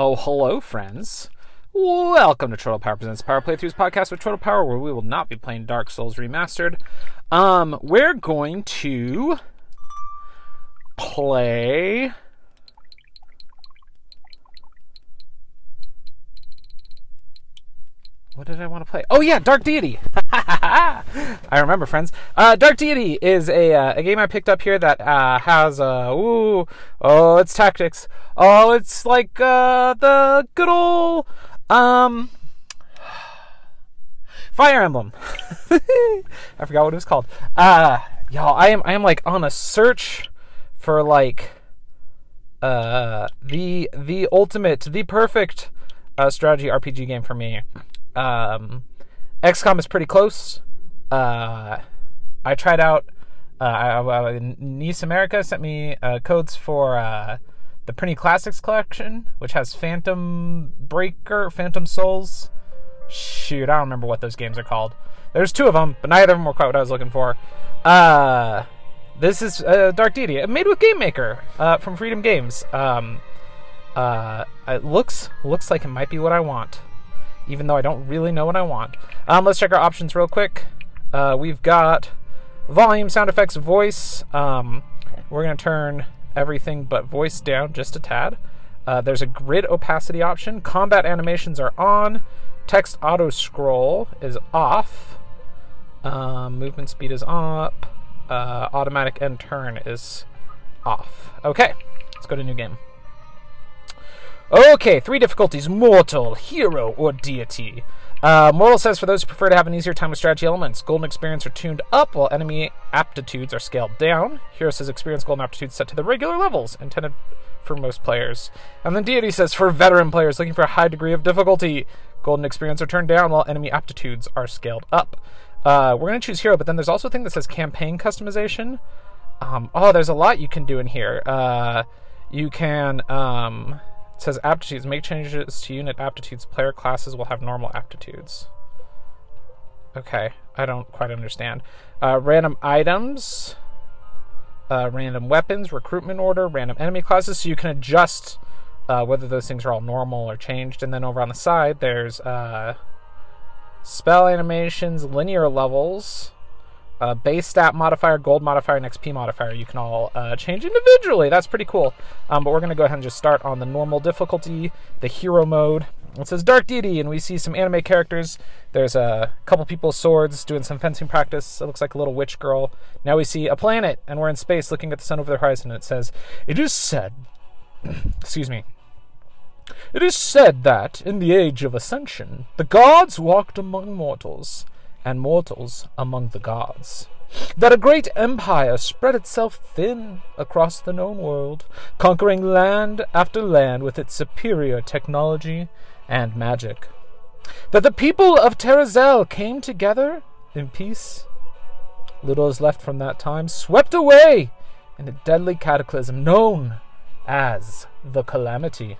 Oh, hello, friends. Welcome to Chortle Power Presents Power Playthroughs podcast with Chortle Power, where we will not be playing Dark Souls Remastered. Um, we're going to play. What did I want to play? Oh yeah, Dark Deity. I remember, friends. Uh, Dark Deity is a uh, a game I picked up here that uh, has uh, ooh, oh, it's tactics. Oh, it's like uh, the good old um Fire Emblem. I forgot what it was called. Uh, y'all, I am I am like on a search for like uh the the ultimate, the perfect uh, strategy RPG game for me. Um, XCOM is pretty close. Uh, I tried out. Uh, I, I, NIS America sent me uh, codes for uh, the Prinny Classics collection, which has Phantom Breaker, Phantom Souls. Shoot, I don't remember what those games are called. There's two of them, but neither of them were quite what I was looking for. Uh, this is uh, Dark Deity, made with Game Maker uh, from Freedom Games. Um, uh, it looks looks like it might be what I want even though I don't really know what I want. Um, let's check our options real quick. Uh, we've got volume, sound effects, voice. Um, we're going to turn everything but voice down just a tad. Uh, there's a grid opacity option. Combat animations are on. Text auto scroll is off. Um, movement speed is up. Uh, automatic end turn is off. Okay, let's go to new game. Okay, three difficulties mortal, hero, or deity. Uh, mortal says for those who prefer to have an easier time with strategy elements, golden experience are tuned up while enemy aptitudes are scaled down. Hero says experience golden aptitudes set to the regular levels intended for most players. And then deity says for veteran players looking for a high degree of difficulty, golden experience are turned down while enemy aptitudes are scaled up. Uh, we're going to choose hero, but then there's also a thing that says campaign customization. Um, oh, there's a lot you can do in here. Uh, you can. Um, it says aptitudes. Make changes to unit aptitudes. Player classes will have normal aptitudes. Okay, I don't quite understand. Uh, random items, uh, random weapons, recruitment order, random enemy classes. So you can adjust uh, whether those things are all normal or changed. And then over on the side, there's uh, spell animations, linear levels, uh, base stat modifier, gold modifier, and XP modifier you can all uh, change individually. That's pretty cool. Um, but we're going to go ahead and just start on the normal difficulty, the hero mode. It says Dark Deity, and we see some anime characters. There's a couple people with swords doing some fencing practice. It looks like a little witch girl. Now we see a planet, and we're in space looking at the sun over the horizon. It says, It is said, excuse me, it is said that, in the age of ascension, the gods walked among mortals and mortals among the gods. That a great empire spread itself thin across the known world, conquering land after land with its superior technology and magic. That the people of Terrazel came together in peace. Little is left from that time, swept away in a deadly cataclysm known as the Calamity.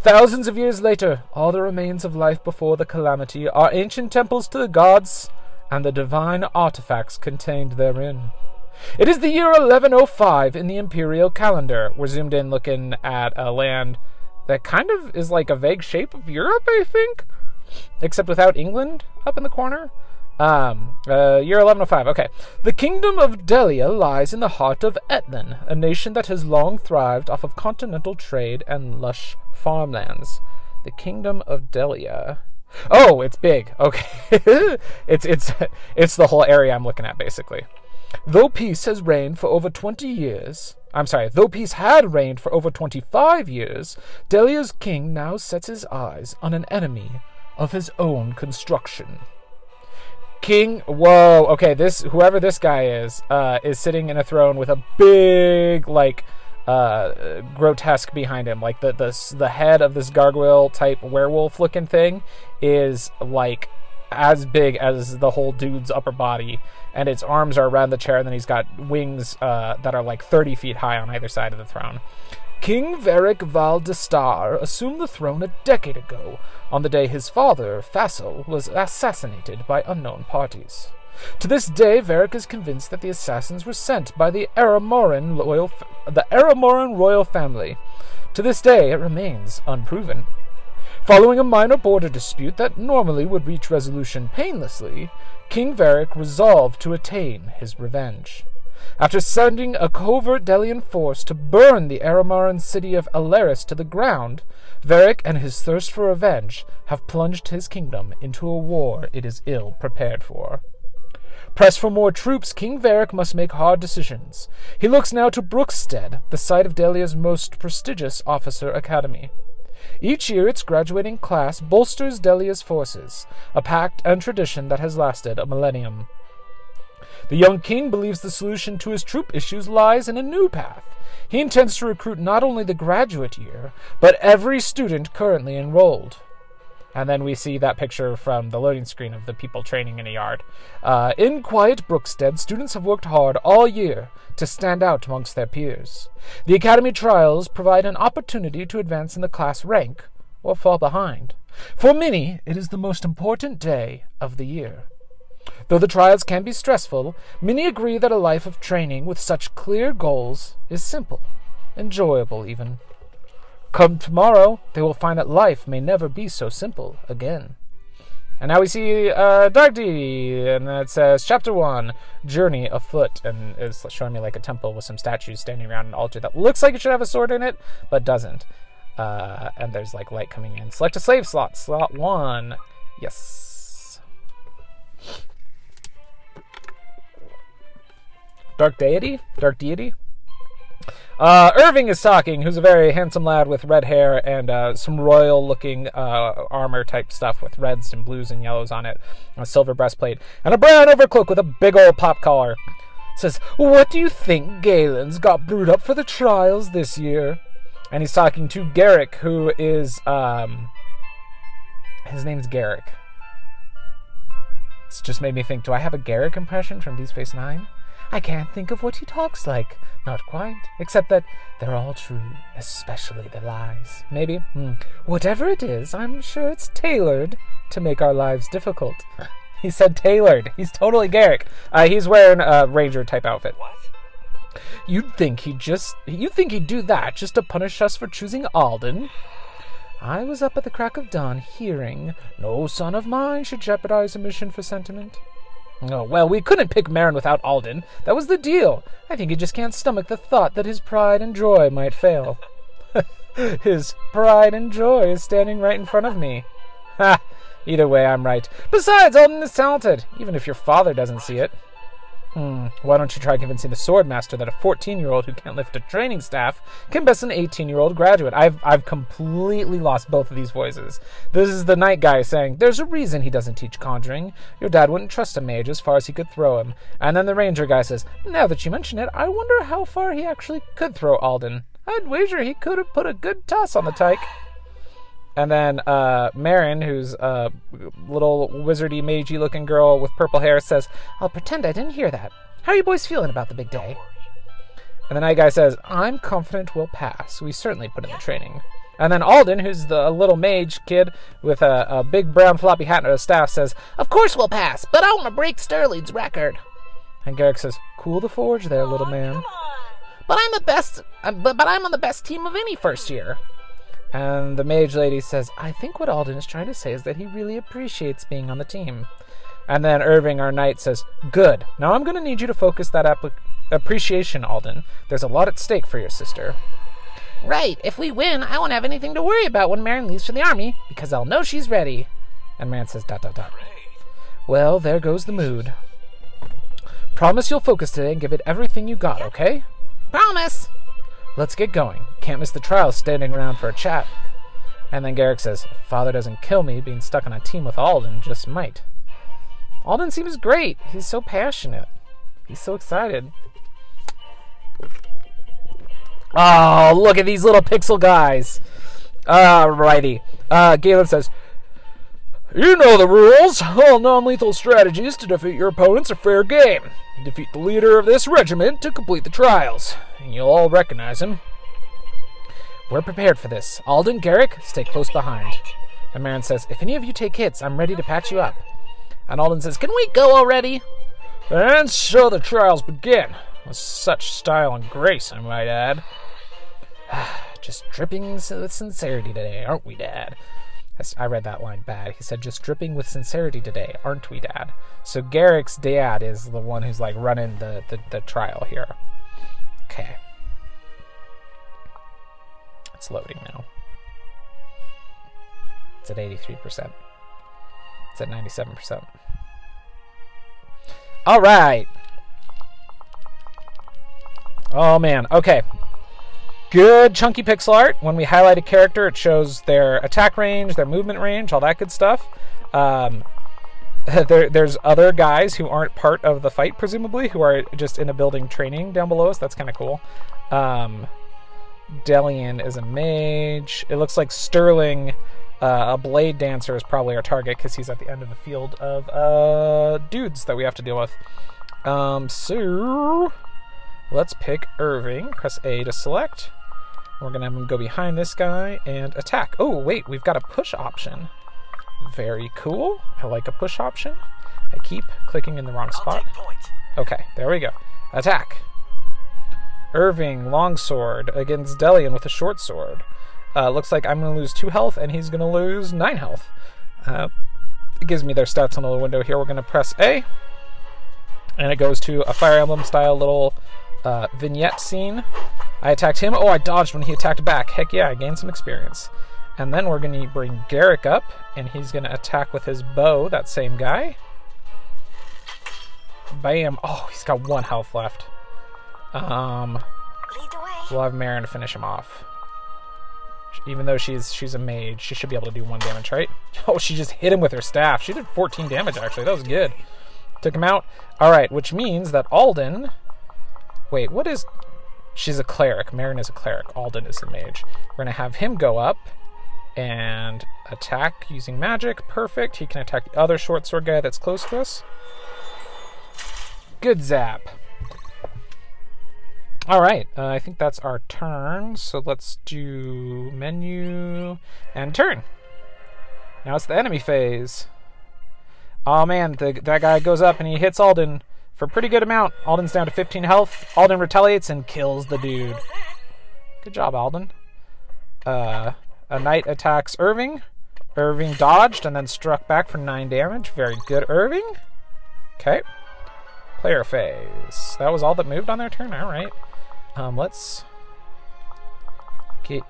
Thousands of years later, all the remains of life before the calamity are ancient temples to the gods and the divine artifacts contained therein. It is the year 1105 in the imperial calendar. We're zoomed in looking at a land that kind of is like a vague shape of Europe, I think, except without England up in the corner. Um, uh, year 1105. Okay. The kingdom of Delia lies in the heart of Etlin, a nation that has long thrived off of continental trade and lush farmlands. The kingdom of Delia. Oh, it's big. Okay. it's it's it's the whole area I'm looking at basically. Though peace has reigned for over 20 years, I'm sorry, though peace had reigned for over 25 years, Delia's king now sets his eyes on an enemy of his own construction. King, whoa, okay, this whoever this guy is, uh, is sitting in a throne with a big like uh, grotesque behind him. Like the the the head of this gargoyle type werewolf looking thing is like as big as the whole dude's upper body, and its arms are around the chair, and then he's got wings uh, that are like 30 feet high on either side of the throne. King Varric Valdestar assumed the throne a decade ago, on the day his father, Fassel, was assassinated by unknown parties. To this day, Varric is convinced that the assassins were sent by the Aramoran royal, the Aramoran royal family To this day, it remains unproven. Following a minor border dispute that normally would reach resolution painlessly, King Varric resolved to attain his revenge. After sending a covert Delian force to burn the Aramoran city of Alaris to the ground, Varric and his thirst for revenge have plunged his kingdom into a war it is ill prepared for. Pressed for more troops, King Varric must make hard decisions. He looks now to Brookstead, the site of Delia's most prestigious officer academy. Each year, its graduating class bolsters Delia's forces, a pact and tradition that has lasted a millennium. The young king believes the solution to his troop issues lies in a new path. He intends to recruit not only the graduate year, but every student currently enrolled. And then we see that picture from the loading screen of the people training in a yard. Uh, in quiet Brookstead, students have worked hard all year to stand out amongst their peers. The Academy trials provide an opportunity to advance in the class rank or fall behind. For many, it is the most important day of the year. Though the trials can be stressful, many agree that a life of training with such clear goals is simple, enjoyable even. Come tomorrow, they will find that life may never be so simple again. And now we see uh, Dark D, and it says Chapter 1 Journey Afoot, and it's showing me like a temple with some statues standing around an altar that looks like it should have a sword in it, but doesn't. Uh, and there's like light coming in. Select a slave slot, slot 1. Yes. Dark Deity? Dark Deity? Uh, Irving is talking, who's a very handsome lad with red hair and uh, some royal looking uh, armor type stuff with reds and blues and yellows on it, a silver breastplate, and a brown overcloak with a big old pop collar. Says, What do you think Galen's got brewed up for the trials this year? And he's talking to Garrick, who is, um, his name's Garrick. It's just made me think, do I have a Garrick impression from Deep Space Nine? I can't think of what he talks like. Not quite. Except that they're all true, especially the lies. Maybe. Hmm. Whatever it is, I'm sure it's tailored to make our lives difficult. he said tailored. He's totally Garrick. Uh, he's wearing a ranger type outfit. What? You'd think he'd just you'd think he'd do that just to punish us for choosing Alden. I was up at the crack of dawn hearing no son of mine should jeopardize a mission for sentiment. Oh, well, we couldn't pick Marin without Alden. That was the deal. I think he just can't stomach the thought that his pride and joy might fail. his pride and joy is standing right in front of me. Ha! Either way, I'm right. Besides, Alden is talented, even if your father doesn't see it. Hmm, why don't you try convincing the swordmaster that a 14 year old who can't lift a training staff can best an 18 year old graduate? I've, I've completely lost both of these voices. This is the knight guy saying, There's a reason he doesn't teach conjuring. Your dad wouldn't trust a mage as far as he could throw him. And then the ranger guy says, Now that you mention it, I wonder how far he actually could throw Alden. I'd wager he could have put a good toss on the tyke. And then uh, Merrin, who's a little wizardy, magey looking girl with purple hair, says, I'll pretend I didn't hear that. How are you boys feeling about the big day? And the knight guy says, I'm confident we'll pass. We certainly put in the training. And then Alden, who's the little mage kid with a, a big brown floppy hat and a staff, says, Of course we'll pass, but I want to break Sterling's record. And Garrick says, Cool the forge there, little man. But I'm the best, uh, but, but I'm on the best team of any first year. And the mage lady says, I think what Alden is trying to say is that he really appreciates being on the team. And then Irving, our knight, says, Good. Now I'm going to need you to focus that applic- appreciation, Alden. There's a lot at stake for your sister. Right. If we win, I won't have anything to worry about when Merrin leaves for the army, because I'll know she's ready. And Merrin says, dot, dot, dot. Well, there goes the mood. Promise you'll focus today and give it everything you got, okay? Promise! Let's get going. Can't miss the trial standing around for a chat. And then Garrick says, Father doesn't kill me, being stuck on a team with Alden just might. Alden seems great. He's so passionate. He's so excited. Oh, look at these little pixel guys. Alrighty. Uh, Galen says, You know the rules. All non lethal strategies to defeat your opponents are fair game. Defeat the leader of this regiment to complete the trials. And you'll all recognize him. We're prepared for this. Alden, Garrick, stay close behind. And Merrin says, If any of you take hits, I'm ready to patch you up. And Alden says, Can we go already? And so the trials begin. With such style and grace, I might add. just dripping with sincerity today, aren't we, Dad? I read that line bad. He said, just dripping with sincerity today, aren't we, Dad? So Garrick's dad is the one who's like running the, the, the trial here. Okay. It's loading now. It's at 83%. It's at 97%. All right. Oh, man. Okay. Good chunky pixel art. When we highlight a character, it shows their attack range, their movement range, all that good stuff. Um, there, there's other guys who aren't part of the fight, presumably, who are just in a building training down below us. That's kind of cool. Um, Delian is a mage. It looks like Sterling, uh, a blade dancer, is probably our target because he's at the end of the field of uh, dudes that we have to deal with. Um, so let's pick Irving. Press A to select. We're gonna have him go behind this guy and attack. Oh wait, we've got a push option. Very cool. I like a push option. I keep clicking in the wrong spot. Okay, there we go. Attack. Irving, longsword, against Delian with a short sword. Uh, looks like I'm going to lose 2 health, and he's going to lose 9 health. Uh, it gives me their stats on the window here. We're going to press A, and it goes to a Fire Emblem style little uh, vignette scene. I attacked him. Oh, I dodged when he attacked back. Heck yeah, I gained some experience. And then we're going to bring Garrick up, and he's going to attack with his bow, that same guy. Bam. Oh, he's got one health left. Um, we'll have Marin to finish him off. Even though she's she's a mage, she should be able to do one damage, right? Oh, she just hit him with her staff. She did 14 damage, actually. That was good. Took him out. All right, which means that Alden... Wait, what is... She's a cleric. Marin is a cleric. Alden is a mage. We're going to have him go up and attack using magic. Perfect. He can attack the other short sword guy that's close to us. Good zap. All right, uh, I think that's our turn. So let's do menu and turn. Now it's the enemy phase. Oh man, the, that guy goes up and he hits Alden for a pretty good amount. Alden's down to 15 health. Alden retaliates and kills the dude. Good job, Alden. Uh, a knight attacks Irving. Irving dodged and then struck back for 9 damage. Very good, Irving. Okay. Player phase. That was all that moved on their turn? Alright. Um, let's get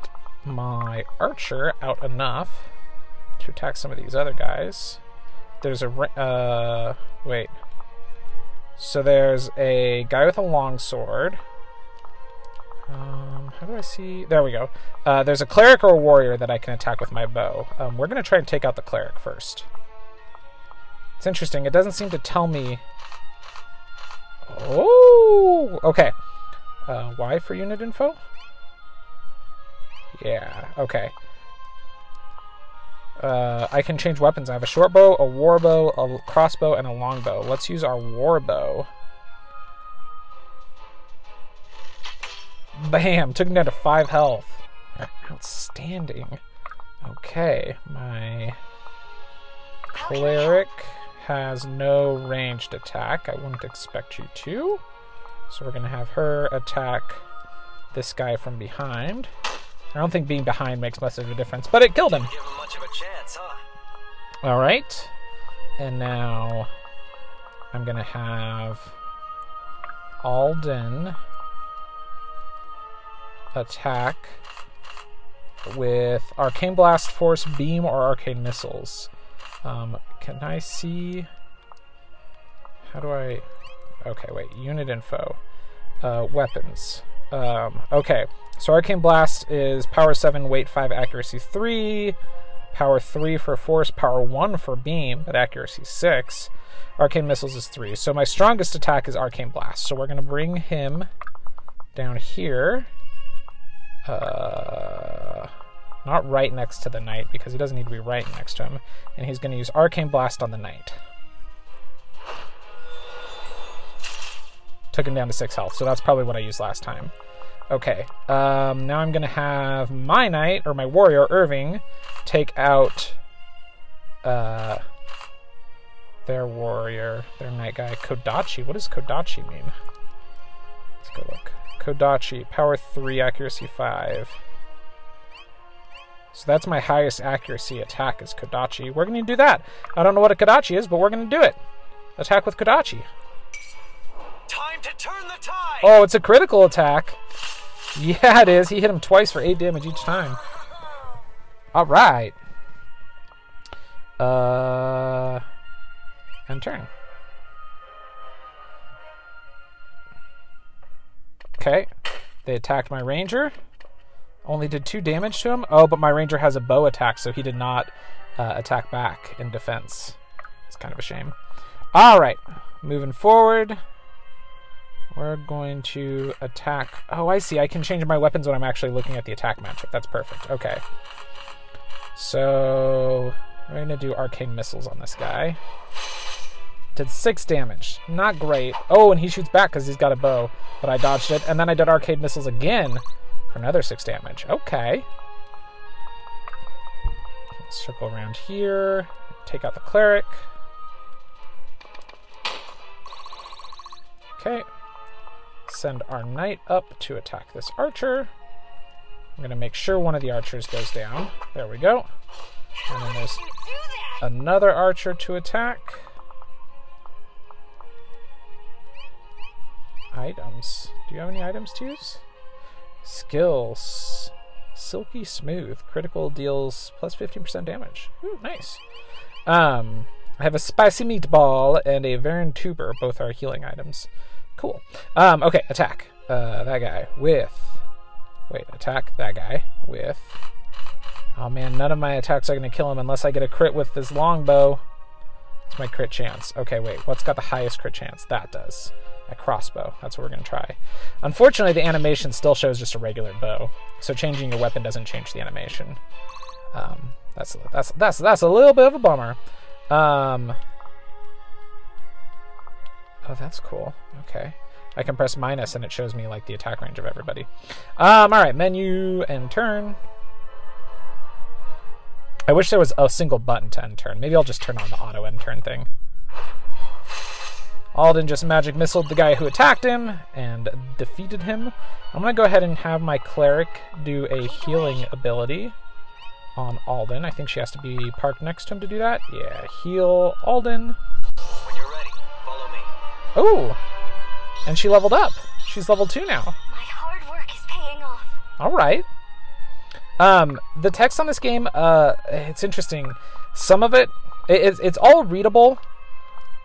my archer out enough to attack some of these other guys. There's a uh, wait. So there's a guy with a long sword. Um, how do I see? There we go. Uh, there's a cleric or a warrior that I can attack with my bow. Um, we're gonna try and take out the cleric first. It's interesting. It doesn't seem to tell me. Oh, okay. Uh, y for unit info? Yeah, okay. Uh, I can change weapons. I have a short bow, a war bow, a crossbow, and a longbow. Let's use our war bow. Bam! Took him down to 5 health. Outstanding. Okay, my cleric has no ranged attack. I wouldn't expect you to. So we're going to have her attack this guy from behind. I don't think being behind makes much of a difference, but it killed him. Chance, huh? All right. And now I'm going to have Alden attack with Arcane Blast, Force Beam, or Arcane Missiles. Um, can I see... How do I... Okay, wait. Unit info. Uh, weapons. Um, okay. So Arcane Blast is power 7, weight 5, accuracy 3. Power 3 for force, power 1 for beam, but accuracy 6. Arcane Missiles is 3. So my strongest attack is Arcane Blast. So we're going to bring him down here. Uh, not right next to the knight, because he doesn't need to be right next to him. And he's going to use Arcane Blast on the knight. Took him down to six health. So that's probably what I used last time. Okay, um, now I'm gonna have my knight or my warrior Irving take out uh, their warrior, their knight guy Kodachi. What does Kodachi mean? Let's go look. Kodachi, power 3, accuracy 5. So that's my highest accuracy attack is Kodachi. We're to do that. I don't know what a Kodachi is, but we're to do it. Attack with Kodachi. Oh, it's a critical attack. Yeah, it is. He hit him twice for 8 damage each time. All right. Uh, and turn. Okay. They attacked my ranger. Only did two damage to him. Oh, but my ranger has a bow attack, so he did not uh, attack back in defense. It's kind of a shame. All right. Moving forward. We're going to attack. Oh, I see. I can change my weapons when I'm actually looking at the attack matchup. That's perfect. Okay. So we're going to do arcane missiles on this guy. Did six damage. Not great. Oh, and he shoots back because he's got a bow, but I dodged it. And then I did arcane missiles again for another six damage. Okay. Circle around here. Take out the cleric. Okay. Send our knight up to attack this archer. I'm going to make sure one of the archers goes down. There we go. And then there's another archer to attack. Items. Do you have any items to use? Skills. Silky Smooth. Critical deals plus 15% damage. Ooh, nice. Um, I have a Spicy Meatball and a Varan Tuber. Both are healing items. Cool. Um, okay, attack. Uh, that guy with. Wait, attack that guy with. Oh man, none of my attacks are going to kill him unless I get a crit with this longbow. It's my crit chance. Okay, wait, what's got the highest crit chance? That does. A crossbow. That's what we're going to try. Unfortunately, the animation still shows just a regular bow, so changing your weapon doesn't change the animation. Um, that's that's that's that's a little bit of a bummer. Um, oh, that's cool. Okay. I can press minus and it shows me like the attack range of everybody. Um, all right, menu and turn. I wish there was a single button to end turn. Maybe I'll just turn on the auto end turn thing. Alden just magic missiled the guy who attacked him and defeated him. I'm to go ahead and have my cleric do a healing ability on Alden. I think she has to be parked next to him to do that. Yeah, heal Alden. Oh, and she leveled up. She's level 2 now. My hard work is paying off. All right. Um, the text on this game, uh, it's interesting. Some of it, it it's, it's all readable,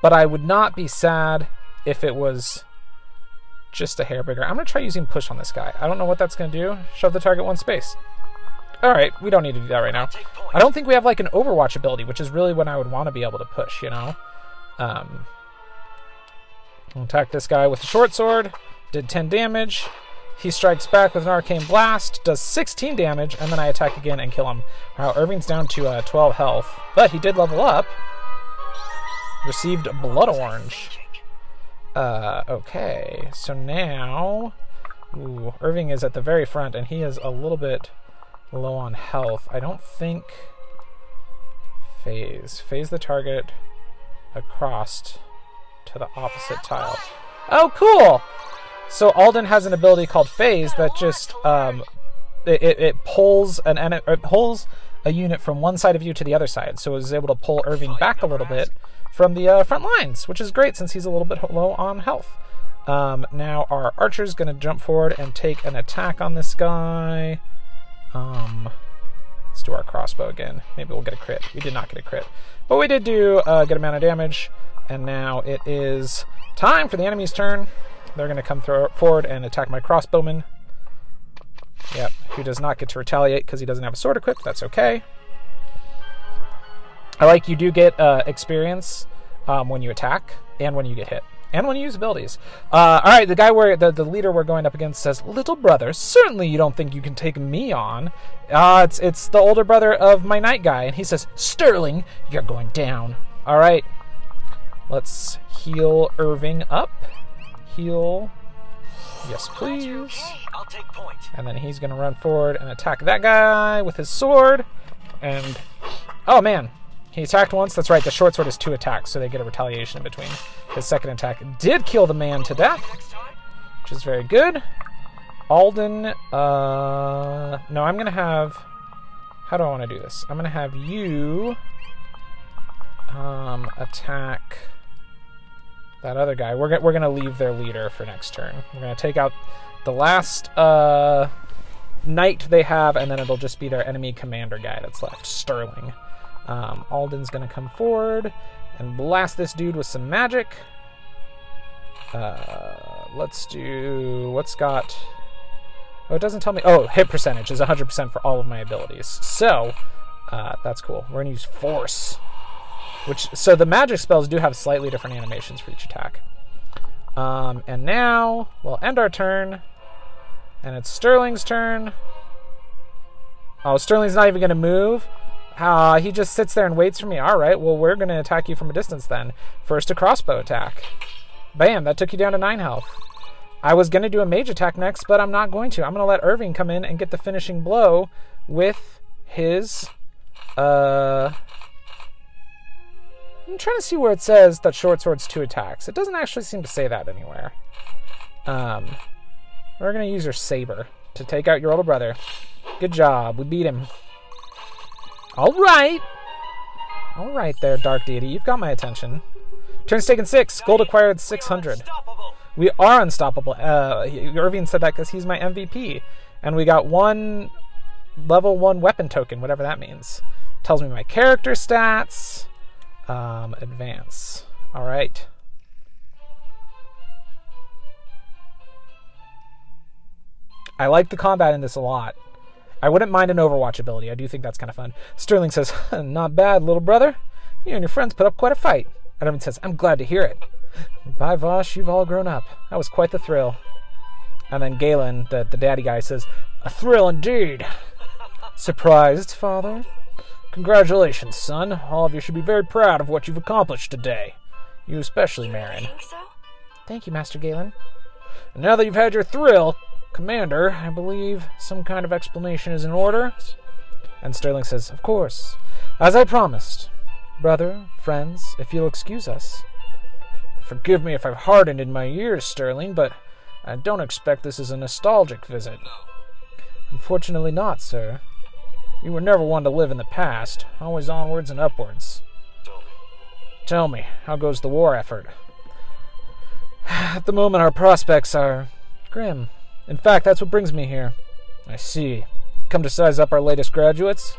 but I would not be sad if it was just a hair bigger. I'm gonna try using push on this guy. I don't know what that's gonna do. Shove the target one space. All right, we don't need to do that right now. I don't think we have like an Overwatch ability, which is really when I would want to be able to push. You know. Um, Attack this guy with a short sword. Did 10 damage. He strikes back with an arcane blast, does 16 damage, and then I attack again and kill him. Wow, Irving's down to uh, 12 health, but he did level up. Received blood orange. Uh, okay, so now, ooh, Irving is at the very front, and he is a little bit low on health. I don't think phase phase the target across to the opposite tile. Oh, cool! So Alden has an ability called Phase that just um, it, it, pulls an it pulls a unit from one side of you to the other side. So it was able to pull Irving back a little bit from the uh, front lines, which is great since he's a little bit low on health. Um, now our archer's going to jump forward and take an attack on this guy. Um, let's do our crossbow again. Maybe we'll get a crit. We did not get a crit, but we did do a good amount of damage. And now it is time for the enemy's turn. They're going to come forward and attack my crossbowman. Yep, who does not get to retaliate because he doesn't have a sword equipped. That's okay. I like you do get uh, experience um, when you attack and when you get hit. And when you use abilities. Uh, all right, the guy where the, the leader we're going up against says, "Little brother, certainly you don't think you can take me on." Uh, it's it's the older brother of my knight guy, and he says, "Sterling, you're going down." All right, let's heal Irving up. Heal, yes please. I'll take point. And then he's going to run forward and attack that guy with his sword. And oh man, he attacked once. That's right. The short sword is two attacks, so they get a retaliation in between. His second attack did kill the man to death. Which is very good. Alden, uh, no, I'm gonna have. How do I want to do this? I'm gonna have you um, attack that other guy. We're gonna we're gonna leave their leader for next turn. We're gonna take out the last uh, knight they have, and then it'll just be their enemy commander guy that's left, Sterling. Um, Alden's gonna come forward and blast this dude with some magic. Uh, let's do what's got. Oh, it doesn't tell me. Oh, hit percentage is 100% for all of my abilities. So, uh, that's cool. We're gonna use force, which so the magic spells do have slightly different animations for each attack. Um, and now we'll end our turn, and it's Sterling's turn. Oh, Sterling's not even gonna move. Uh, he just sits there and waits for me. All right, well, we're gonna attack you from a distance then. First, a crossbow attack. Bam! That took you down to nine health. I was going to do a mage attack next, but I'm not going to. I'm going to let Irving come in and get the finishing blow with his. Uh, I'm trying to see where it says that short sword's two attacks. It doesn't actually seem to say that anywhere. Um, we're to use your saber to take out your older brother. Good job. We beat him. All right. All right there, Dark Deity. You've got my attention. Turn's taken six. Gold acquired 600. We are unstoppable. Uh, Irving said that because he's my MVP, and we got one level one weapon token, whatever that means. Tells me my character stats. Um, advance. All right. I like the combat in this a lot. I wouldn't mind an Overwatch ability. I do think that's kind of fun. Sterling says, "Not bad, little brother. You and your friends put up quite a fight." And Irving says, "I'm glad to hear it." Bye, Vosh. You've all grown up. That was quite the thrill. And then Galen, the, the daddy guy, says, A thrill indeed. Surprised, father? Congratulations, son. All of you should be very proud of what you've accomplished today. You especially, Marin. Think so? Thank you, Master Galen. And now that you've had your thrill, Commander, I believe some kind of explanation is in order. And Sterling says, Of course. As I promised. Brother, friends, if you'll excuse us. Forgive me if I've hardened in my years, Sterling, but I don't expect this is a nostalgic visit. Unfortunately not, sir. You were never one to live in the past, always onwards and upwards. Told me. Tell me, how goes the war effort? At the moment, our prospects are grim. In fact, that's what brings me here. I see. Come to size up our latest graduates?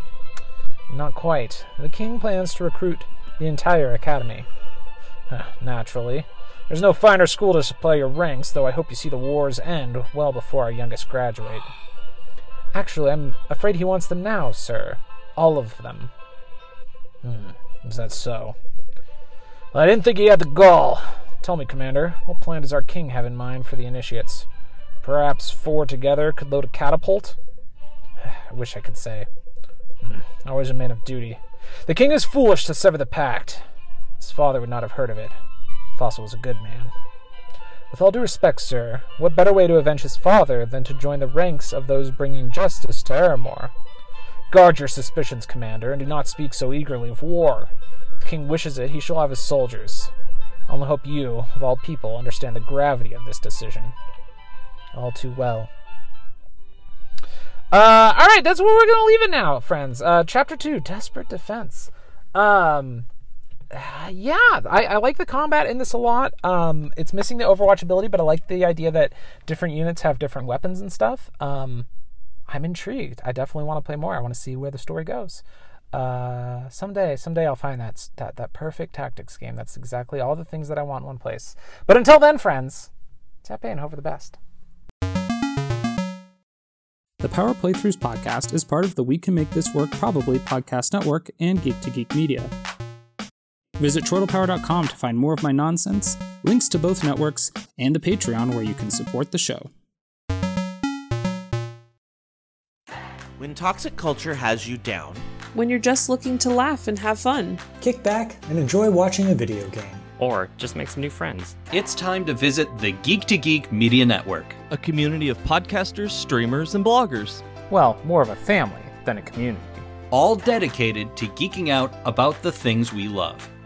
Not quite. The king plans to recruit the entire academy. Naturally. There's no finer school to supply your ranks, though I hope you see the wars end well before our youngest graduate. Actually, I'm afraid he wants them now, sir. All of them. Hmm, is that so? Well, I didn't think he had the gall. Tell me, Commander, what plan does our king have in mind for the initiates? Perhaps four together could load a catapult? I wish I could say. Hmm, always a man of duty. The king is foolish to sever the pact. His father would not have heard of it. Fossil was a good man. With all due respect, sir, what better way to avenge his father than to join the ranks of those bringing justice to Aramor? Guard your suspicions, Commander, and do not speak so eagerly of war. If the king wishes it, he shall have his soldiers. I only hope you, of all people, understand the gravity of this decision. All too well. Uh, all right, that's where we're gonna leave it now, friends. Uh, chapter two, desperate defense. Um, yeah, I, I like the combat in this a lot. Um, it's missing the Overwatch ability, but I like the idea that different units have different weapons and stuff. Um, I'm intrigued. I definitely want to play more. I want to see where the story goes. Uh, someday, someday I'll find that that that perfect tactics game. That's exactly all the things that I want in one place. But until then, friends, tap in, hope for the best. The Power Playthroughs podcast is part of the We Can Make This Work Probably podcast network and Geek to Geek Media. Visit chortlepower.com to find more of my nonsense, links to both networks, and the Patreon where you can support the show. When toxic culture has you down, when you're just looking to laugh and have fun. Kick back and enjoy watching a video game. or just make some new friends. It's time to visit the Geek to Geek Media Network. a community of podcasters, streamers, and bloggers. Well, more of a family than a community. all dedicated to geeking out about the things we love.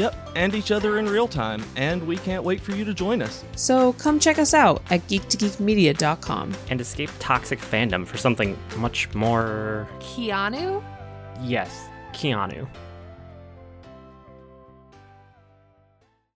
Yep, and each other in real time, and we can't wait for you to join us. So come check us out at geek2geekmedia.com. And escape toxic fandom for something much more. Keanu? Yes, Keanu.